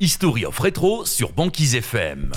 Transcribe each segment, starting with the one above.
History of Retro sur Banquise FM.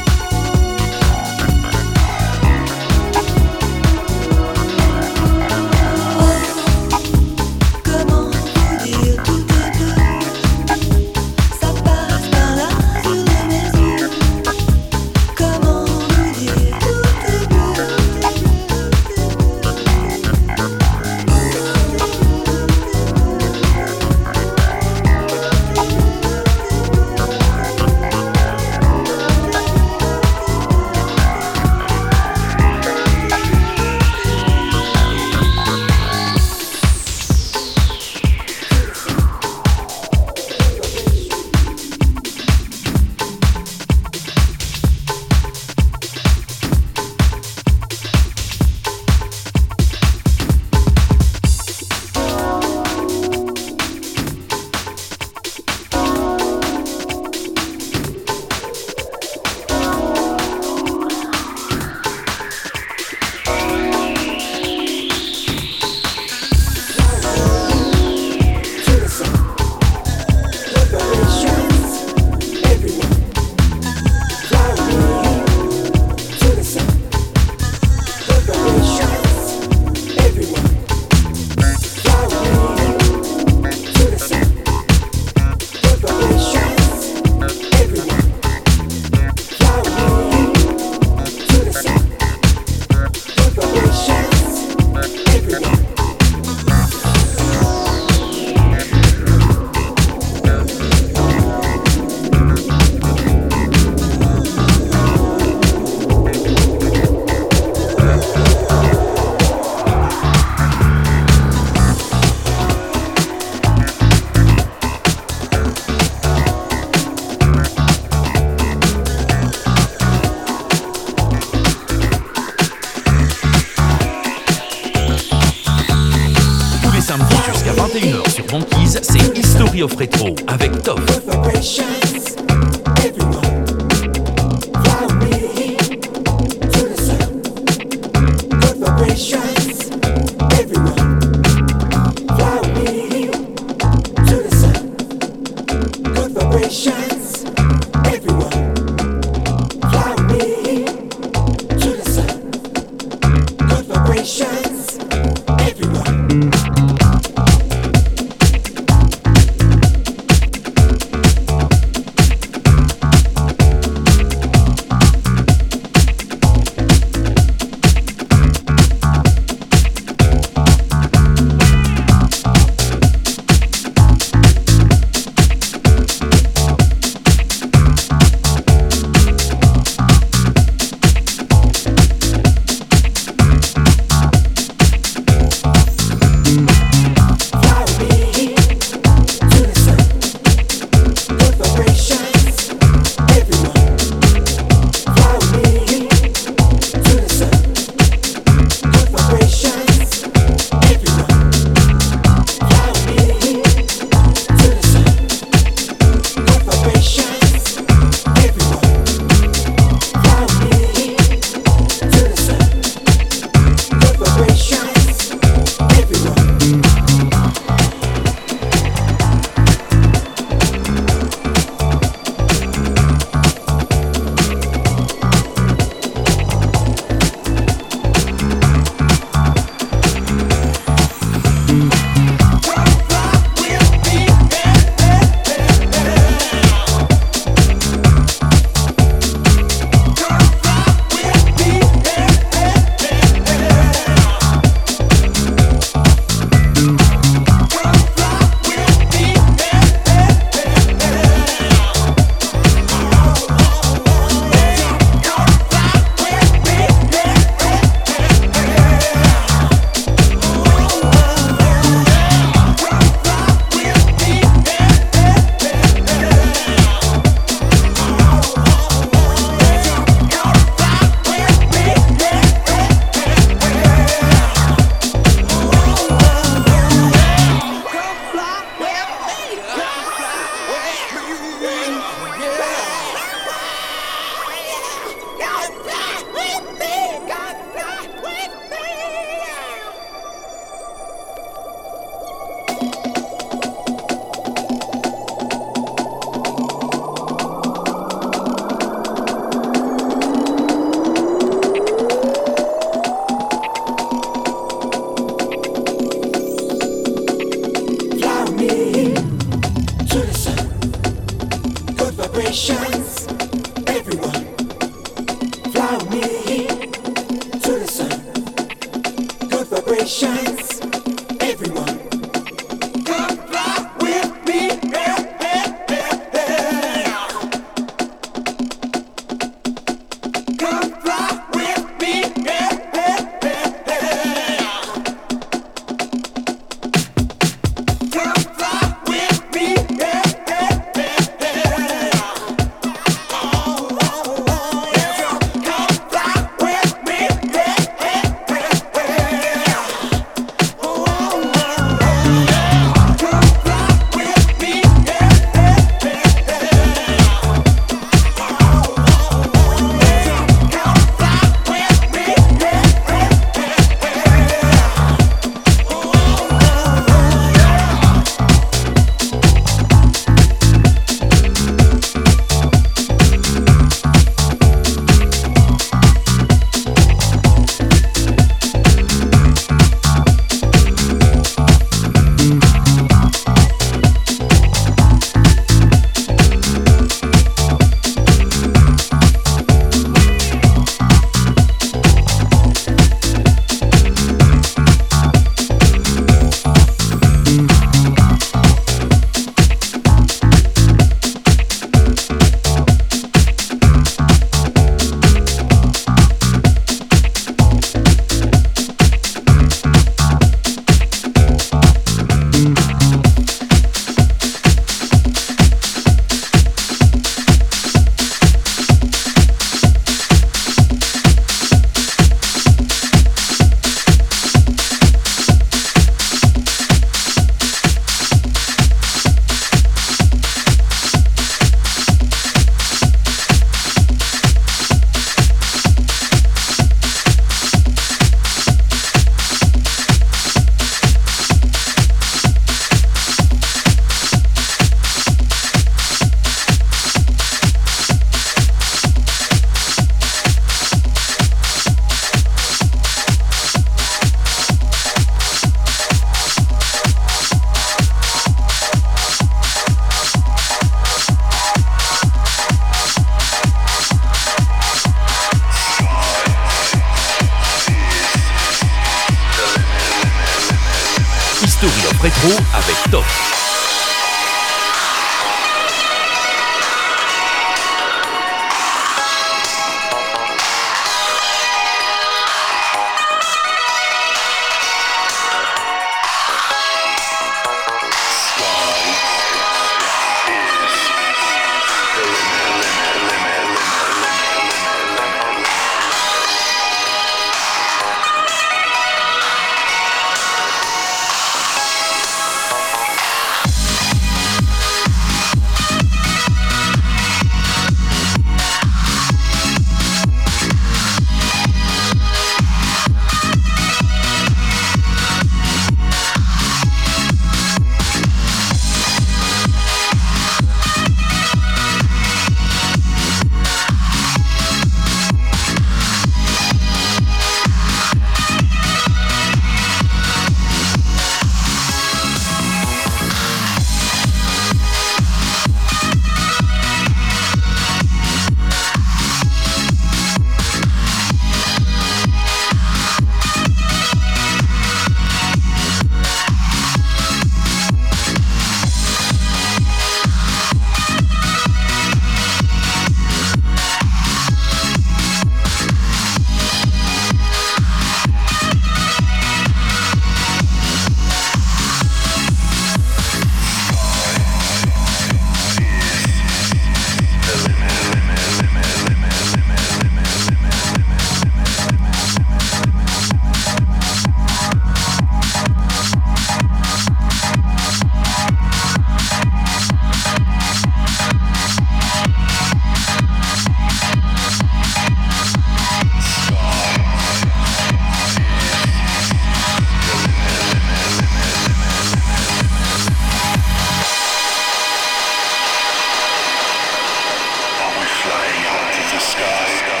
sky.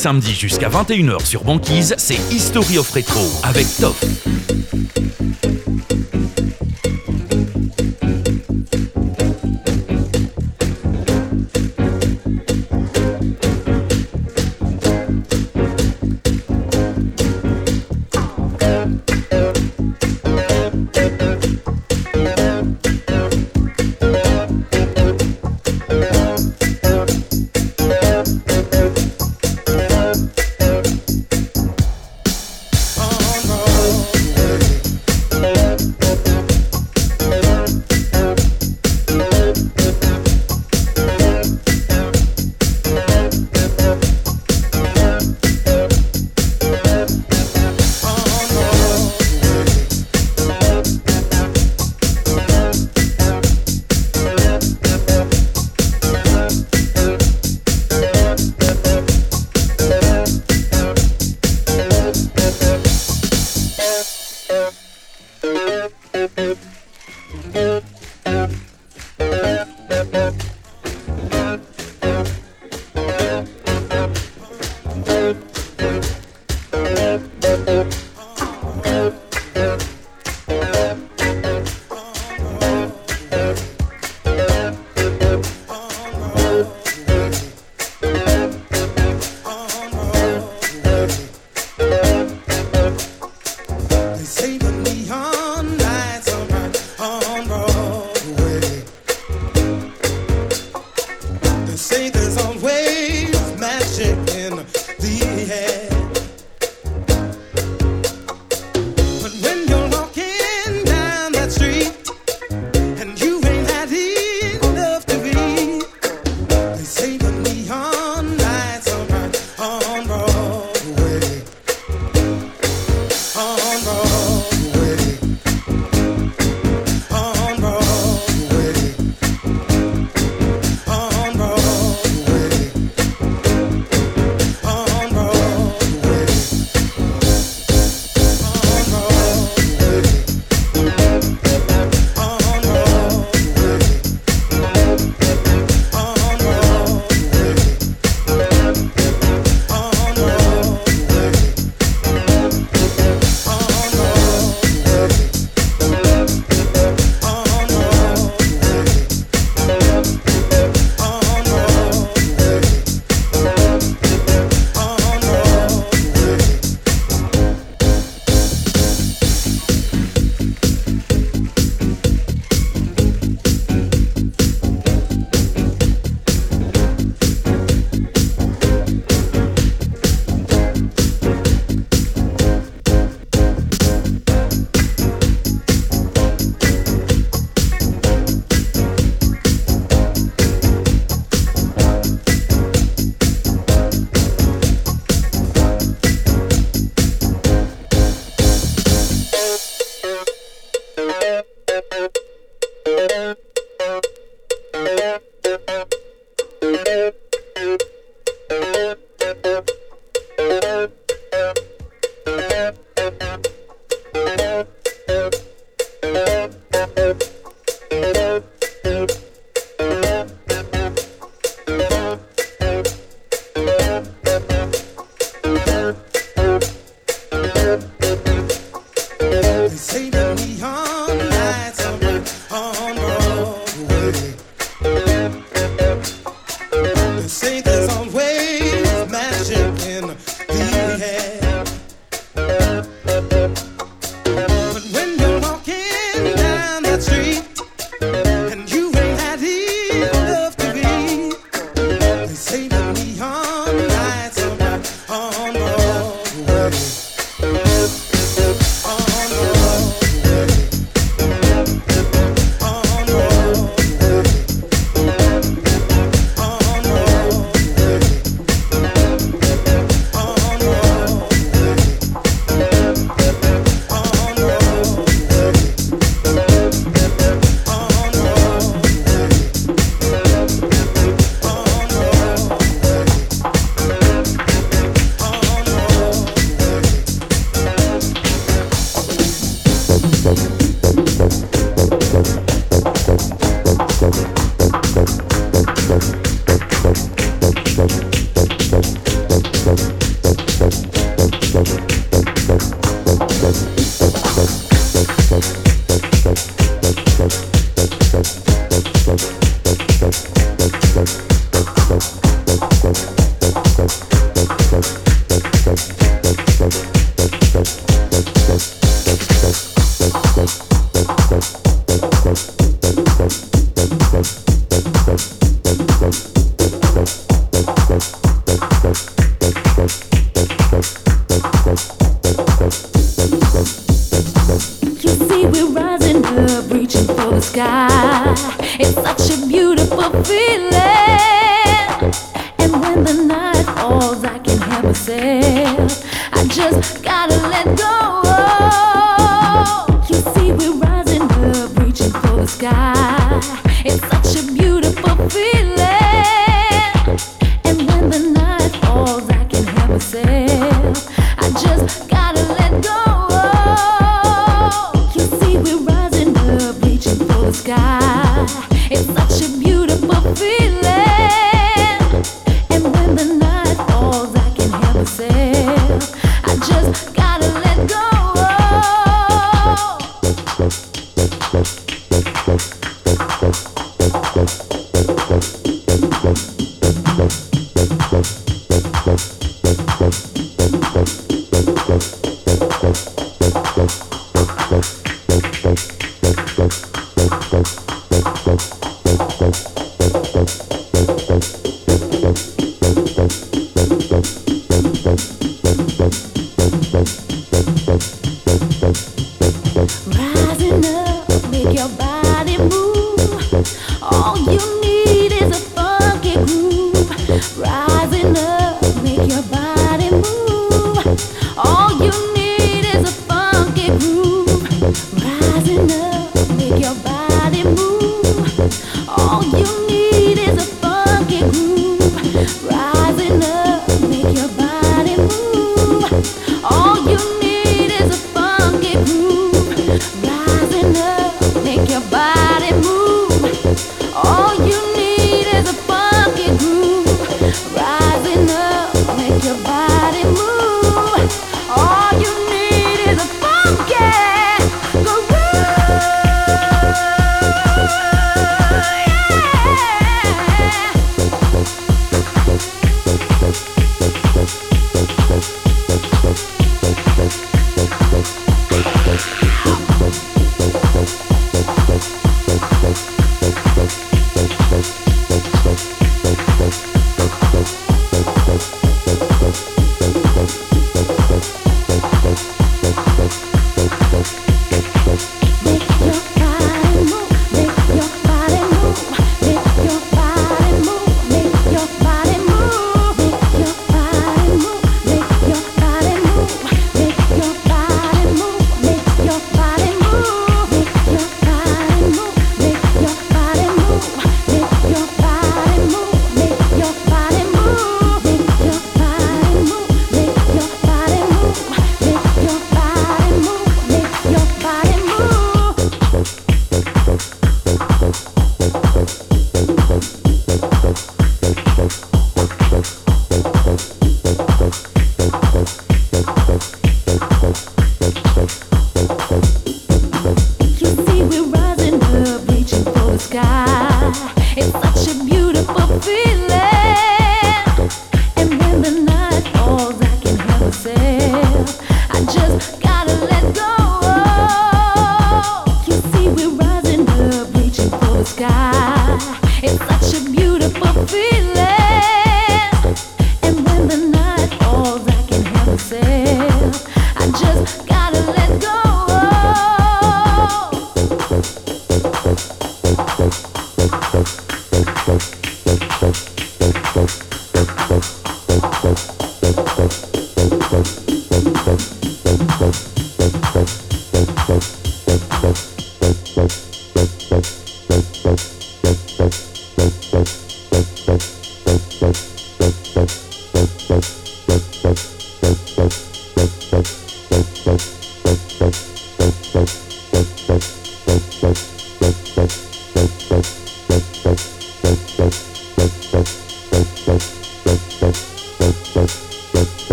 Samedis jusqu'à 21h sur Banquise, c'est History of Retro avec Toff.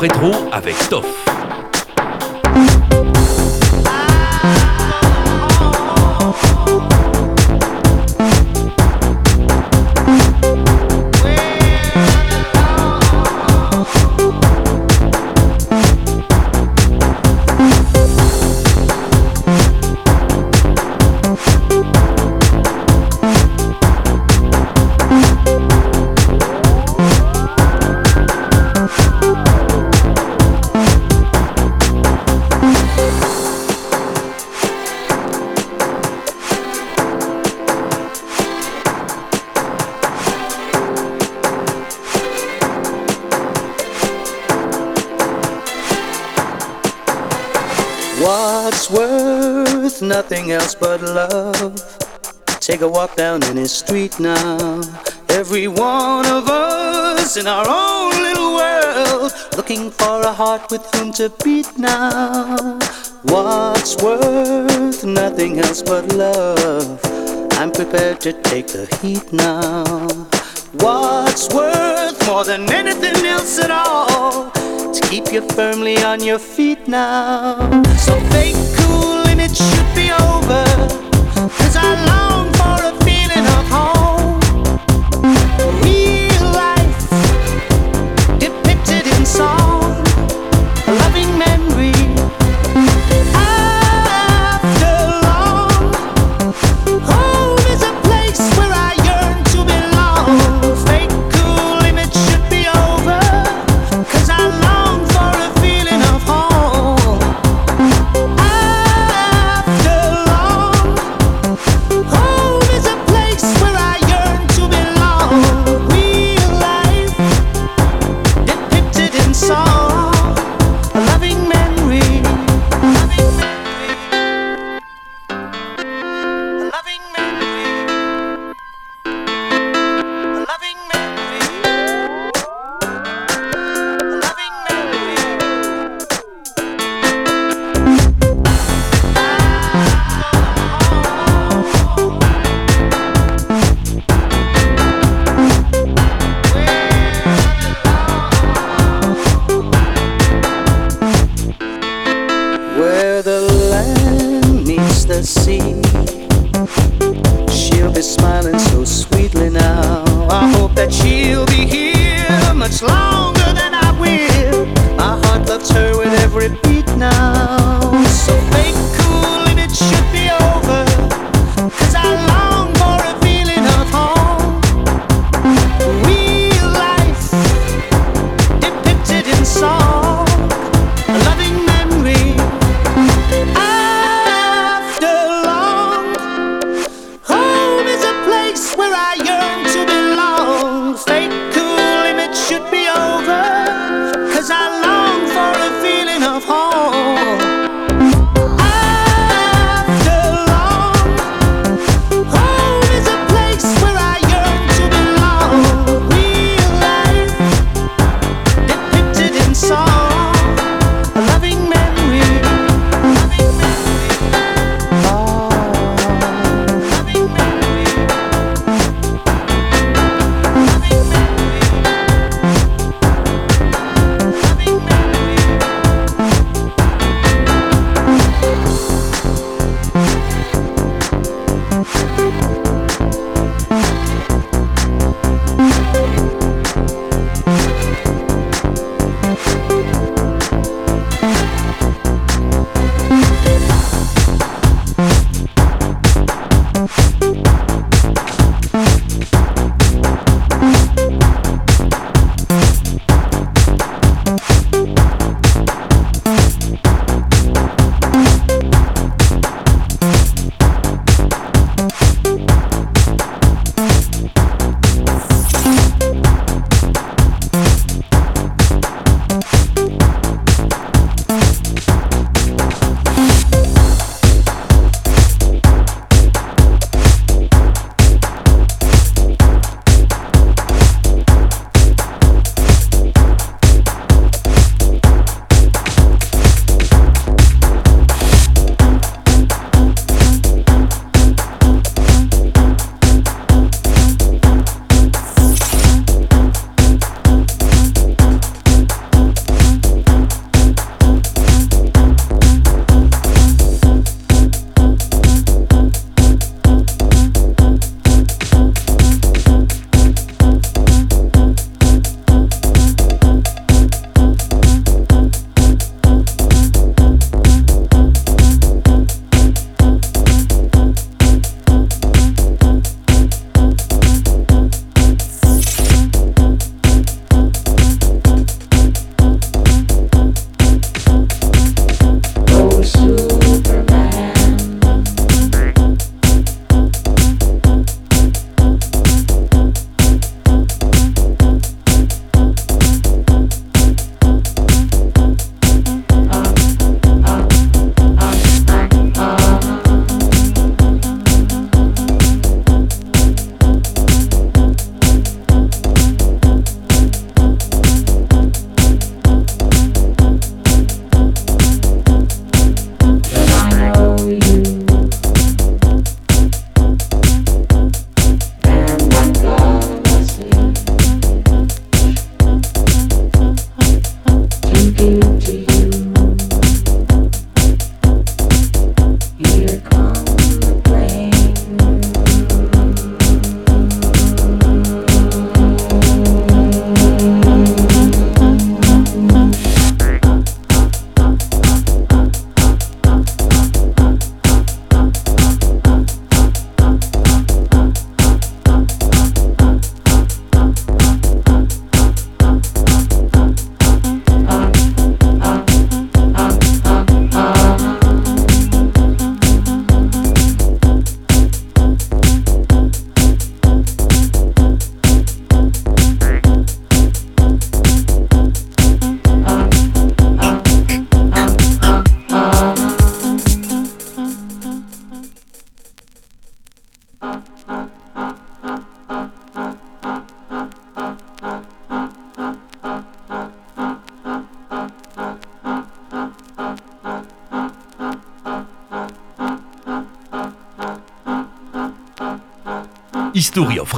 rétro avec Toff. but love. Take a walk down any street now. Every one of us in our own little world, looking for a heart with whom to beat now. What's worth nothing else but love? I'm prepared to take the heat now. What's worth more than anything else at all? To keep you firmly on your feet now. So fake cool and it should be Cause I long for a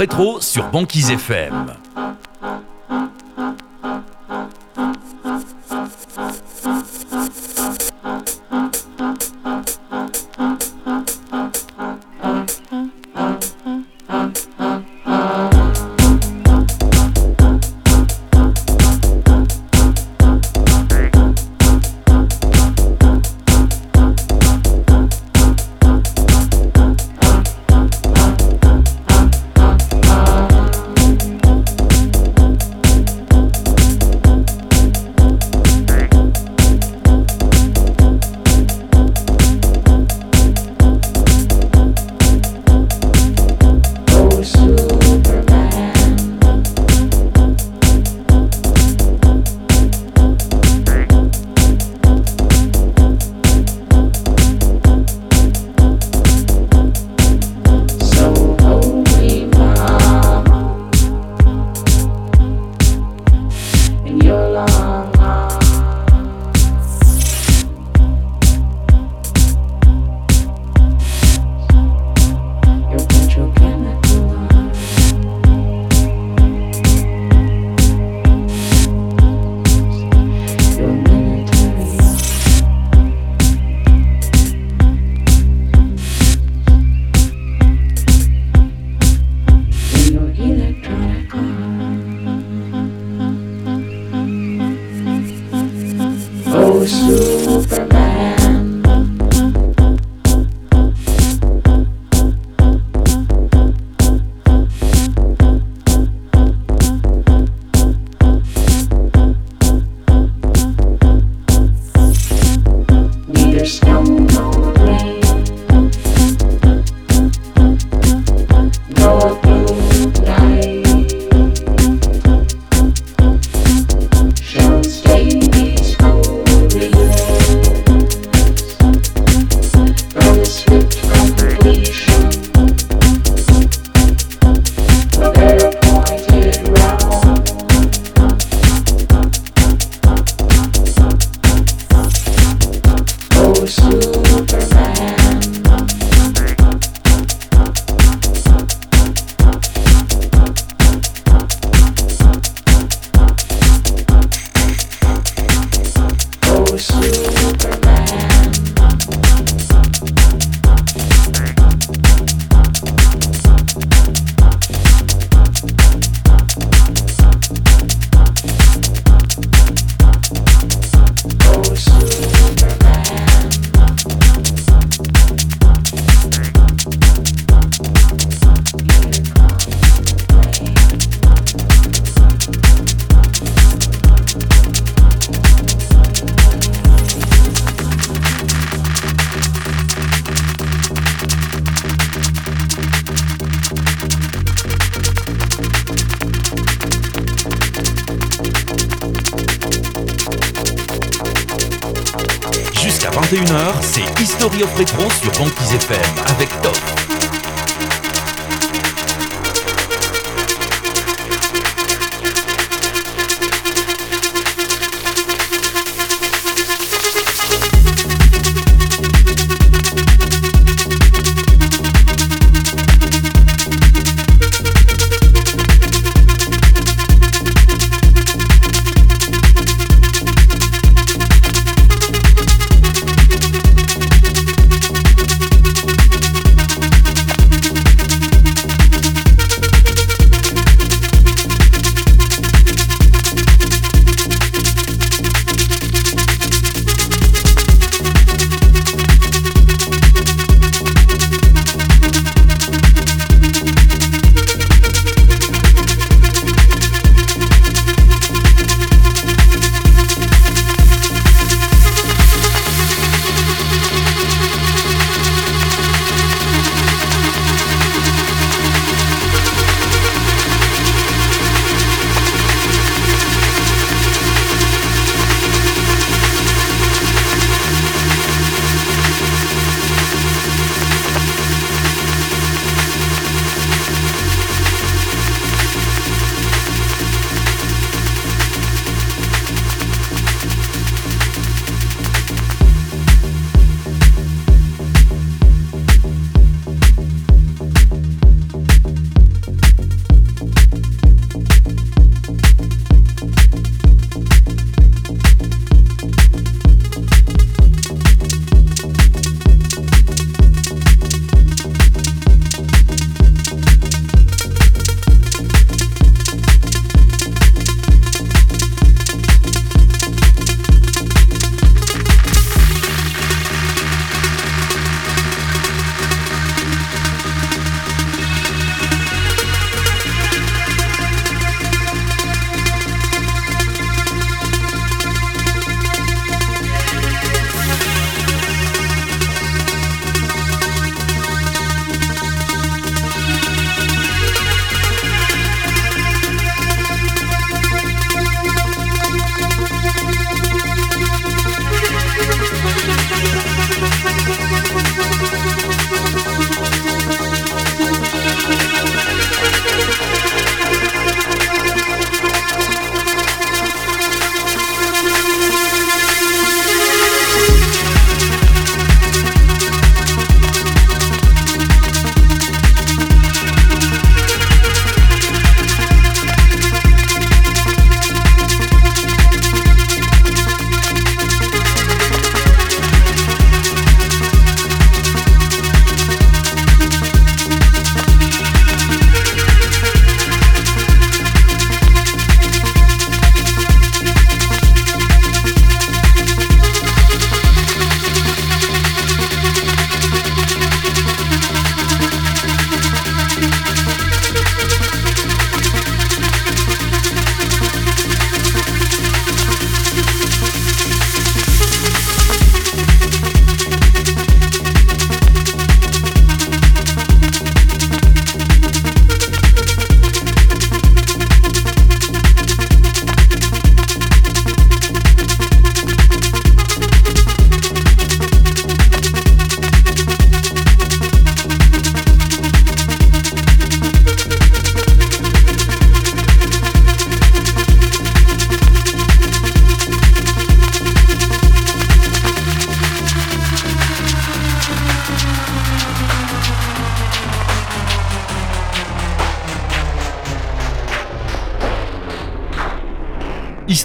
rétro sur Banquise FM.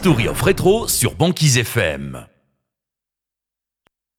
History of Retro sur Banquise FM.